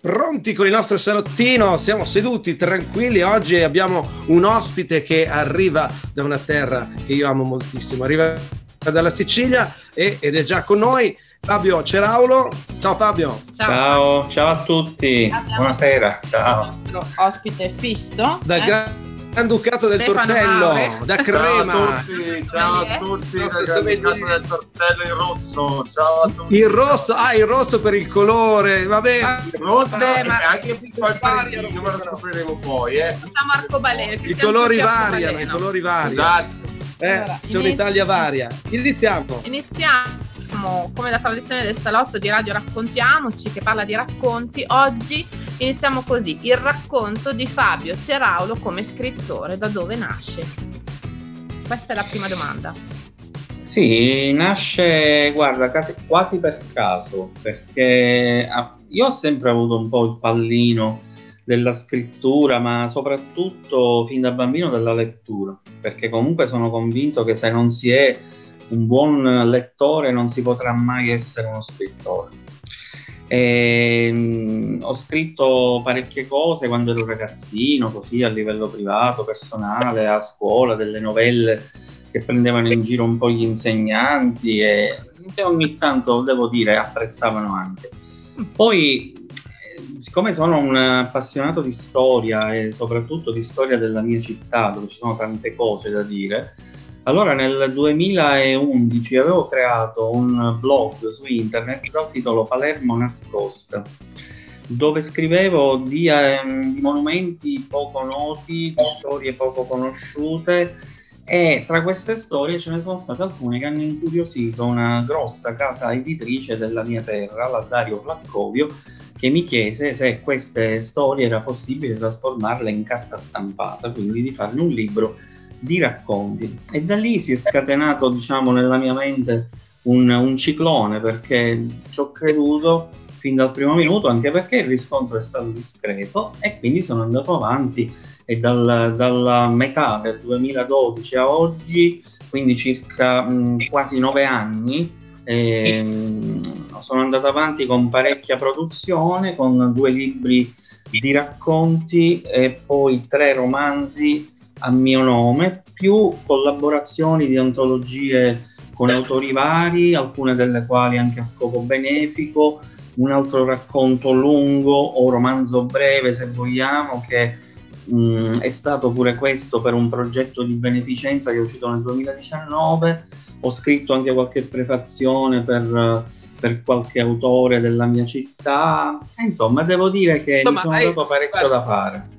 Pronti con il nostro salottino, siamo seduti tranquilli. Oggi abbiamo un ospite che arriva da una terra che io amo moltissimo. Arriva dalla Sicilia e, ed è già con noi Fabio Ceraulo. Ciao Fabio. Ciao, ciao, ciao a tutti. Abbiamo Buonasera. Ciao. Il nostro ospite fisso. Dal eh? Granducato del Stefano Tortello, Maure. da Crema. Ciao a tutti, ciao a tutti, Granducato del Tortello in rosso. Ciao a tutti. Il rosso, ah, il rosso per il colore, vabbè. Ah, il rosso Beh, ma... anche piccolo varia, ma lo scopriremo poi, eh. Facciamo arcobaleno. I colori variano, i colori variano. Esatto. Eh, allora, c'è un'Italia varia. Iniziamo. Iniziamo come da tradizione del salotto di Radio Raccontiamoci che parla di racconti. Oggi iniziamo così, il racconto di Fabio Ceraulo come scrittore, da dove nasce? Questa è la prima domanda. Sì, nasce, guarda, quasi, quasi per caso, perché ah, io ho sempre avuto un po' il pallino della scrittura, ma soprattutto fin da bambino della lettura, perché comunque sono convinto che se non si è un buon lettore non si potrà mai essere uno scrittore. E, mh, ho scritto parecchie cose quando ero ragazzino, così a livello privato, personale, a scuola, delle novelle che prendevano in giro un po' gli insegnanti e che ogni tanto, devo dire, apprezzavano anche. Poi, siccome sono un appassionato di storia e soprattutto di storia della mia città, dove ci sono tante cose da dire, allora nel 2011 avevo creato un blog su internet dal titolo Palermo Nascosta, dove scrivevo di, eh, di monumenti poco noti, di storie poco conosciute e tra queste storie ce ne sono state alcune che hanno incuriosito una grossa casa editrice della mia terra, la Dario Flaccovio, che mi chiese se queste storie era possibile trasformarle in carta stampata, quindi di farne un libro di racconti. E da lì si è scatenato diciamo nella mia mente un, un ciclone perché ci ho creduto fin dal primo minuto anche perché il riscontro è stato discreto e quindi sono andato avanti. E dal, dalla metà del 2012 a oggi quindi circa mh, quasi nove anni eh, sono andato avanti con parecchia produzione con due libri di racconti e poi tre romanzi a mio nome, più collaborazioni di antologie con autori vari, alcune delle quali anche a scopo benefico, un altro racconto lungo o romanzo breve se vogliamo che mh, è stato pure questo per un progetto di beneficenza che è uscito nel 2019, ho scritto anche qualche prefazione per, per qualche autore della mia città, insomma devo dire che no, mi sono hai... dato parecchio da fare.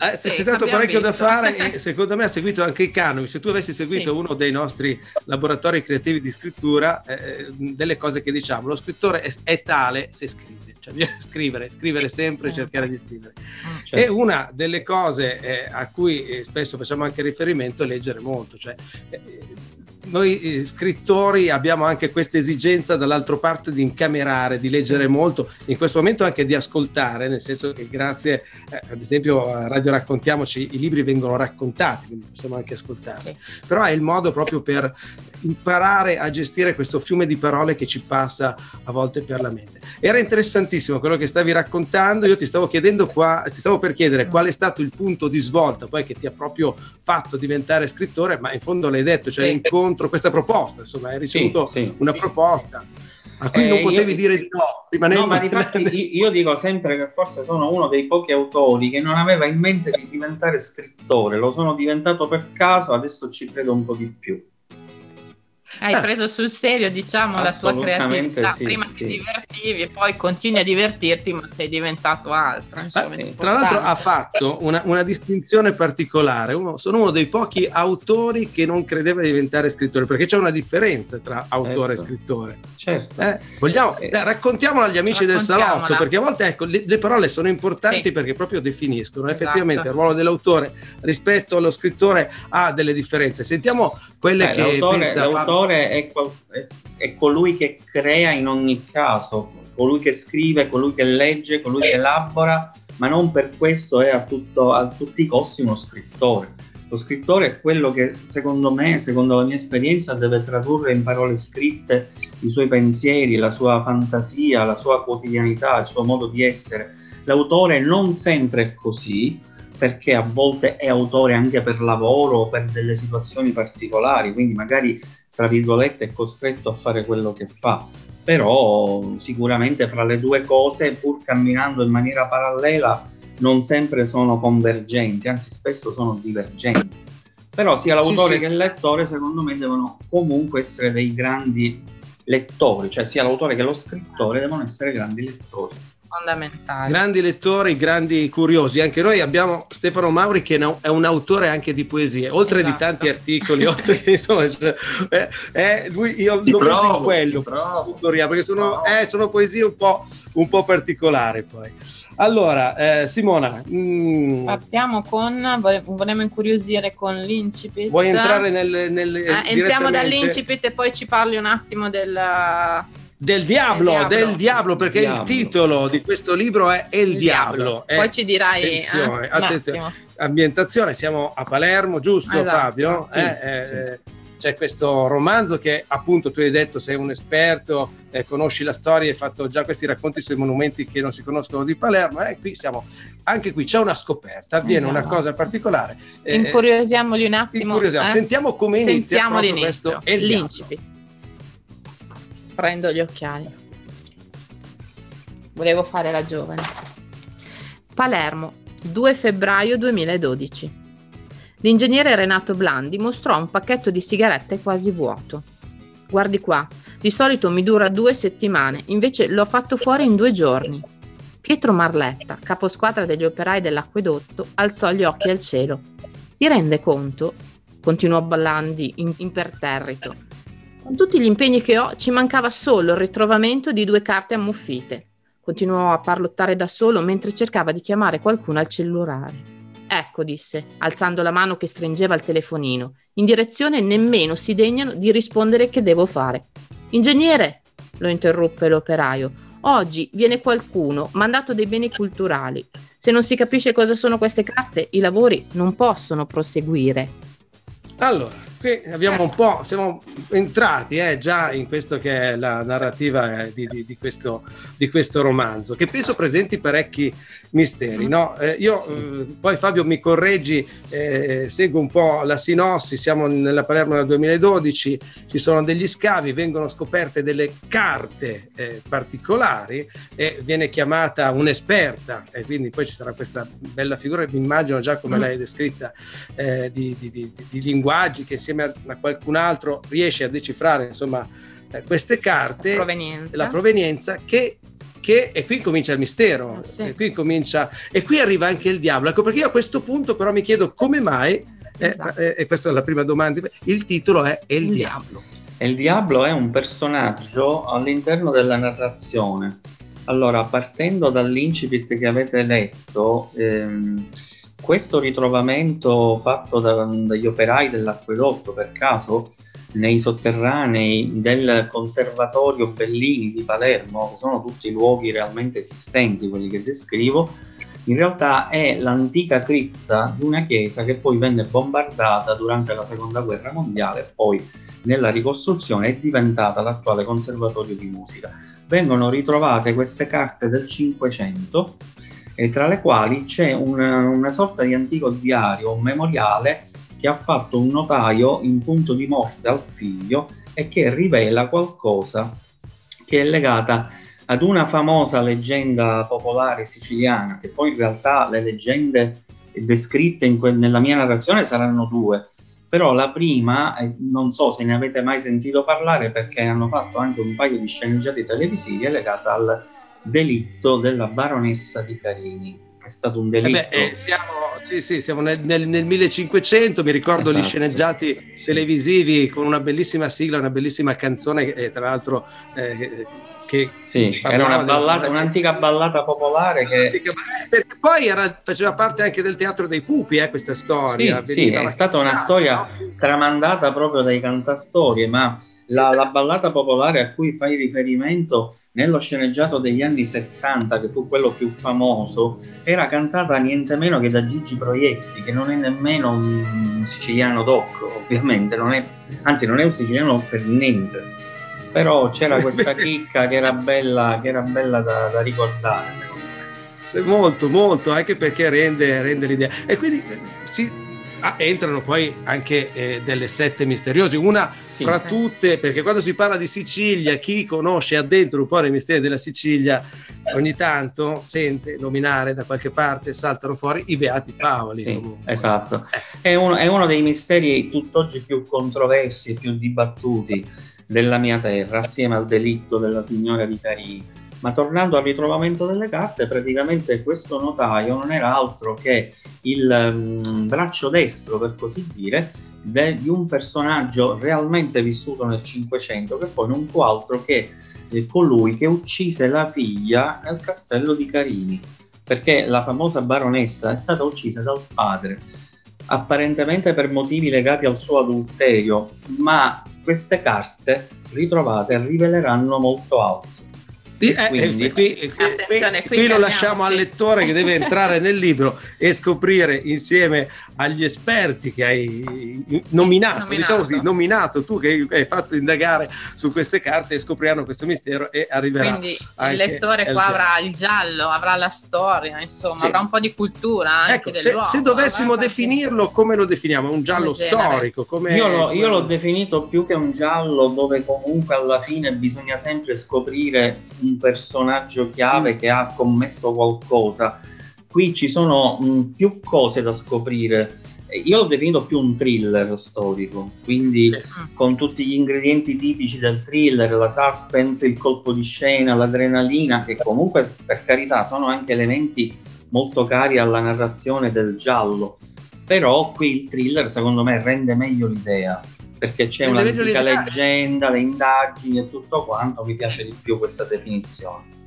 Eh, sì, si è dato parecchio visto. da fare e secondo me ha seguito anche i canoni. Se tu avessi seguito sì. uno dei nostri laboratori creativi di scrittura, eh, eh delle cose che diciamo, lo scrittore è, è tale se scrive, cioè bisogna scrivere, scrivere sempre, sì. cercare di scrivere. Mm, certo. E una delle cose eh, a cui eh, spesso facciamo anche riferimento è leggere molto, cioè eh, noi eh, scrittori abbiamo anche questa esigenza dall'altro parte di incamerare, di leggere molto, in questo momento anche di ascoltare, nel senso che grazie eh, ad esempio a Radio Raccontiamoci i libri vengono raccontati, quindi possiamo anche ascoltare. Sì. Però è il modo proprio per imparare a gestire questo fiume di parole che ci passa a volte per la mente. Era interessantissimo quello che stavi raccontando, io ti stavo chiedendo qua, ti stavo per chiedere qual è stato il punto di svolta poi che ti ha proprio fatto diventare scrittore, ma in fondo l'hai detto, cioè l'incontro, questa proposta, insomma, hai ricevuto sì, sì. una proposta a cui eh, non potevi io, dire di no, rimanendo... No, ma difatti io dico sempre che forse sono uno dei pochi autori che non aveva in mente di diventare scrittore, lo sono diventato per caso, adesso ci credo un po' di più. Hai preso sul serio, diciamo, la tua creatività. Sì, Prima sì. ti divertivi e poi continui a divertirti, ma sei diventato altro. Insomma, eh, tra l'altro ha fatto una, una distinzione particolare. Uno, sono uno dei pochi autori che non credeva di diventare scrittore, perché c'è una differenza tra autore certo. e scrittore. Certo. Eh, vogliamo, eh, raccontiamolo agli amici del salotto, perché a volte ecco, le, le parole sono importanti sì. perché proprio definiscono. Esatto. Effettivamente il ruolo dell'autore rispetto allo scrittore ha delle differenze. Sentiamo quelle eh, che l'autore, pensa l'autore è, è, è, colui che crea in ogni caso, colui che scrive, colui che legge, colui che elabora, ma non per questo è a, tutto, a tutti i costi uno scrittore. Lo scrittore è quello che, secondo me, secondo la mia esperienza, deve tradurre in parole scritte i suoi pensieri, la sua fantasia, la sua quotidianità, il suo modo di essere l'autore non sempre è così, perché a volte è autore anche per lavoro o per delle situazioni particolari, quindi magari tra virgolette è costretto a fare quello che fa, però sicuramente fra le due cose, pur camminando in maniera parallela, non sempre sono convergenti, anzi spesso sono divergenti. Però sia l'autore sì, sì. che il lettore, secondo me, devono comunque essere dei grandi lettori, cioè sia l'autore che lo scrittore devono essere grandi lettori fondamentali. Grandi lettori, grandi curiosi. Anche noi abbiamo Stefano Mauri che è un autore anche di poesie, oltre esatto. di tanti articoli, oltre insomma, cioè, è, lui, io ti non provo, di quello, perché sono, eh, sono, poesie un po', un po' particolari poi. Allora, eh, Simona, mm, partiamo con vogliamo incuriosire con l'incipit. Vuoi entrare nel, nel eh, entriamo dall'incipit e poi ci parli un attimo del del diavolo, diavolo, del diavolo, perché diavolo. il titolo di questo libro è El il Diablo. diavolo. Poi eh, ci dirai attenzione, eh, attenzione. ambientazione, siamo a Palermo, giusto esatto, Fabio? Sì, eh, sì. Eh, c'è questo romanzo che appunto tu hai detto sei un esperto, eh, conosci la storia, hai fatto già questi racconti sui monumenti che non si conoscono di Palermo e qui siamo, anche qui c'è una scoperta, avviene esatto. una cosa particolare. Incuriosiamoli un attimo. Sentiamo come inizia questo L'incipit prendo gli occhiali. Volevo fare la giovane. Palermo, 2 febbraio 2012. L'ingegnere Renato Blandi mostrò un pacchetto di sigarette quasi vuoto. Guardi qua, di solito mi dura due settimane, invece l'ho fatto fuori in due giorni. Pietro Marletta, caposquadra degli operai dell'acquedotto, alzò gli occhi al cielo. Ti rende conto? continuò Blandi imperterrito con tutti gli impegni che ho, ci mancava solo il ritrovamento di due carte ammuffite. Continuò a parlottare da solo mentre cercava di chiamare qualcuno al cellulare. Ecco, disse, alzando la mano che stringeva il telefonino. In direzione nemmeno si degnano di rispondere che devo fare. Ingegnere, lo interruppe l'operaio. Oggi viene qualcuno, mandato dei beni culturali. Se non si capisce cosa sono queste carte, i lavori non possono proseguire. Allora, qui abbiamo un po', siamo entrati eh, già in questo che è la narrativa eh, di, di, di, questo, di, questo, romanzo, che penso presenti parecchi misteri. No? Eh, io eh, poi Fabio mi correggi, eh, seguo un po' la sinossi, siamo nella Palermo del 2012, ci sono degli scavi, vengono scoperte delle carte eh, particolari e viene chiamata un'esperta e quindi poi ci sarà questa bella figura, mi immagino già come mm. l'hai descritta, di, di linguaggi che si insieme a, qualcun altro riesce a decifrare insomma eh, queste carte, provenienza. la provenienza che che, e qui comincia il mistero, oh, sì. e, qui comincia, e qui arriva anche il diavolo. Ecco perché io a questo punto però mi chiedo come mai, eh, esatto. eh, e questa è la prima domanda, il titolo è El il Diablo. Il Diablo è un personaggio all'interno della narrazione. Allora, partendo dall'incipit che avete letto, ehm, questo ritrovamento fatto da, dagli operai dell'acquedotto per caso nei sotterranei del conservatorio Bellini di Palermo, che sono tutti luoghi realmente esistenti, quelli che descrivo, in realtà è l'antica cripta di una chiesa che poi venne bombardata durante la seconda guerra mondiale e poi nella ricostruzione è diventata l'attuale conservatorio di musica. Vengono ritrovate queste carte del Cinquecento e tra le quali c'è una, una sorta di antico diario, un memoriale che ha fatto un notaio in punto di morte al figlio e che rivela qualcosa che è legata ad una famosa leggenda popolare siciliana, che poi in realtà le leggende descritte que- nella mia narrazione saranno due, però la prima, eh, non so se ne avete mai sentito parlare perché hanno fatto anche un paio di sceneggiati televisivi, è legata al delitto della baronessa di Carini. È stato un delitto. Eh beh, eh, siamo, sì, sì, siamo nel, nel, nel, 1500, mi ricordo esatto. gli sceneggiati televisivi con una bellissima sigla, una bellissima canzone, e tra l'altro eh, che sì, era una ballata, un'antica ballata popolare che... perché poi era, faceva parte anche del teatro dei pupi eh, questa storia sì, sì è stata una storia tramandata proprio dai cantastorie ma la, la, ballata popolare a cui fai riferimento nello sceneggiato degli anni 70 che fu quello più famoso era cantata niente meno che da Gigi Proietti che non è nemmeno un siciliano doc ovviamente non è, anzi non è un siciliano per niente però c'era questa chicca che era bella, che era bella da, da ricordare secondo me. Molto, molto, anche perché rende, rende l'idea. E quindi eh, si, ah, entrano poi anche eh, delle sette misteriose. Una sì, fra tutte, perché quando si parla di Sicilia, chi conosce addentro un po' i misteri della Sicilia, ogni tanto sente nominare da qualche parte, saltano fuori i Beati Paoli. Sì, esatto, è uno, è uno dei misteri tutt'oggi più controversi e più dibattuti della mia terra, assieme al delitto della signora di Carini ma tornando al ritrovamento delle carte, praticamente questo notaio non era altro che il um, braccio destro, per così dire, de- di un personaggio realmente vissuto nel Cinquecento, che poi non fu altro che eh, colui che uccise la figlia nel castello di Carini, perché la famosa baronessa è stata uccisa dal padre, apparentemente per motivi legati al suo adulterio, ma queste carte ritrovate riveleranno molto altro. Sì, eh, quindi, eh, qui, qui, qui, qui lo lasciamo al lettore che deve entrare nel libro e scoprire insieme agli esperti che hai nominato, nominato. diciamo così, nominato tu che hai fatto indagare su queste carte e scopriranno questo mistero e arriverà. Quindi il lettore qua avrà il giallo, avrà la storia, insomma, sì. avrà un po' di cultura anche ecco, se, se, dovessimo definirlo, come lo definiamo? Un giallo come storico? Come... Io, lo, io l'ho definito più che un giallo dove comunque alla fine bisogna sempre scoprire un personaggio chiave mm. che ha commesso qualcosa qui ci sono mh, più cose da scoprire. Io l'ho definito più un thriller storico, quindi sì. con tutti gli ingredienti tipici del thriller, la suspense, il colpo di scena, l'adrenalina, che comunque per carità sono anche elementi molto cari alla narrazione del giallo. Però qui il thriller secondo me rende meglio l'idea, perché c'è rende un'antica leggenda, le indagini e tutto quanto, mi piace di più questa definizione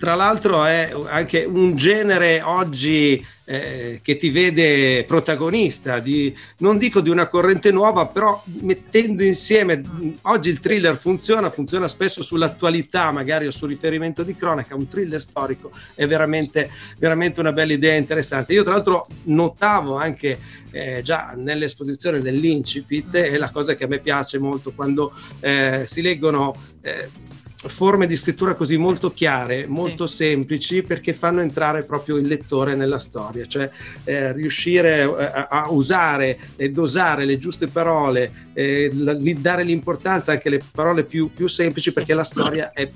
tra l'altro è anche un genere oggi eh, che ti vede protagonista, di, non dico di una corrente nuova, però mettendo insieme, oggi il thriller funziona, funziona spesso sull'attualità, magari o sul riferimento di cronaca, un thriller storico è veramente, veramente una bella idea interessante. Io tra l'altro notavo anche eh, già nell'esposizione dell'Incipit, è la cosa che a me piace molto quando eh, si leggono eh, forme di scrittura così molto chiare, molto sì. semplici, perché fanno entrare proprio il lettore nella storia, cioè eh, riuscire eh, a usare e dosare le giuste parole, eh, dare l'importanza anche alle parole più, più semplici, sì. perché la storia è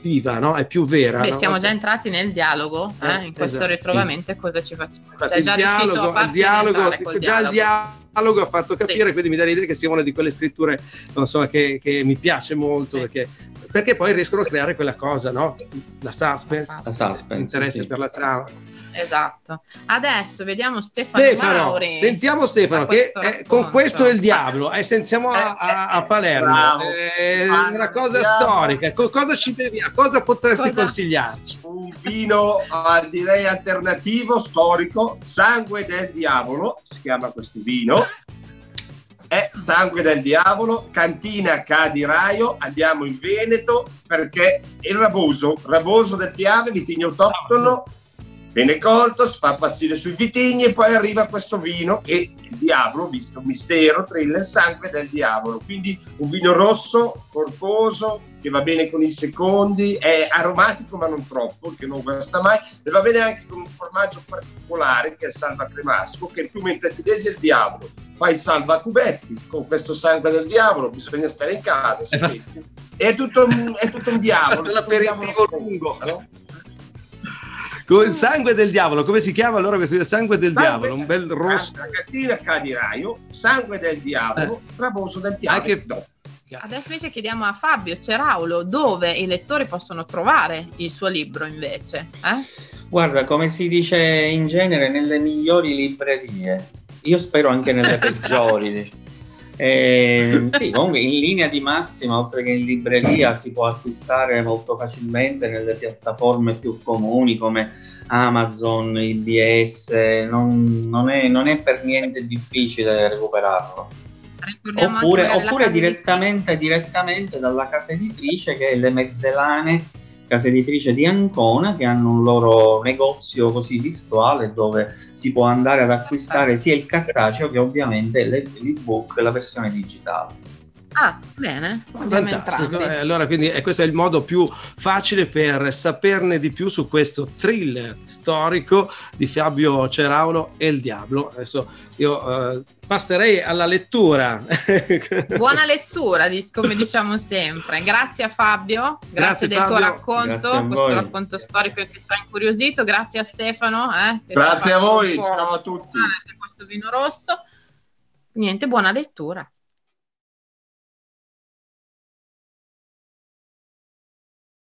viva, no? è più vera. Beh, no? siamo già entrati nel dialogo, eh, eh in questo esatto. ritrovamento e cosa ci facciamo? Cioè, già il dialogo, il dialogo già dialogo. il dialogo ha fatto capire, sì. quindi mi dà l'idea che sia una di quelle scritture insomma, che, che mi piace molto sì. perché perché poi riescono a creare quella cosa, no? La suspense, la suspense l'interesse sì. per la trama. Esatto. Adesso vediamo Stefano, Stefano Mauri. Sentiamo Stefano che è, con questo è il diavolo. Eh, sentiamo a, a, a Palermo. È una cosa storica. Cosa ci beviamo? Cosa potresti cosa? consigliarci? Un vino uh, direi alternativo, storico, sangue del diavolo, si chiama questo vino è Sangue del Diavolo, Cantina Cadiraio, andiamo in Veneto perché il raboso, raboso del Piave, vitigno autoctono, viene colto, si fa passare sui vitigni e poi arriva questo vino che il diavolo, visto mistero, thriller, sangue del diavolo. Quindi un vino rosso, corposo, che va bene con i secondi, è aromatico ma non troppo, che non guasta mai, e va bene anche con un formaggio particolare che è il salva cremasco, che più mentre ti legge il diavolo, fai il salva cubetti, con questo sangue del diavolo, bisogna stare in casa, si esatto. è tutto un, è tutto un diavolo. L'aperitivo lungo. No? Con il sangue del diavolo, come si chiama allora questo sangue del sangue, diavolo? Un bel rosso. La cattiva cadiraio, sangue del diavolo, eh. del diavolo. Anche... No. Adesso invece chiediamo a Fabio Ceraulo dove i lettori possono trovare il suo libro invece. Eh? Guarda, come si dice in genere, nelle migliori librerie. Io spero anche nelle peggiori. Eh, sì, comunque in linea di massima, oltre che in libreria, si può acquistare molto facilmente nelle piattaforme più comuni come Amazon, IBS, non, non, è, non è, per niente difficile recuperarlo. Oppure, oppure direttamente, direttamente dalla casa editrice che è le Mezzelane casa editrice di Ancona che hanno un loro negozio così virtuale dove si può andare ad acquistare sia il cartaceo che ovviamente l'ebook, la versione digitale. Ah, bene. Fantastico. Eh, allora, quindi eh, questo è il modo più facile per saperne di più su questo thriller storico di Fabio Ceraulo e il Diablo. Adesso io eh, passerei alla lettura. Buona lettura, come diciamo sempre. Grazie a Fabio, grazie, grazie del Fabio. tuo racconto, questo racconto storico che ti ha incuriosito. Grazie a Stefano. Eh, grazie a voi, ciao a tutti. Questo vino rosso. Niente, buona lettura.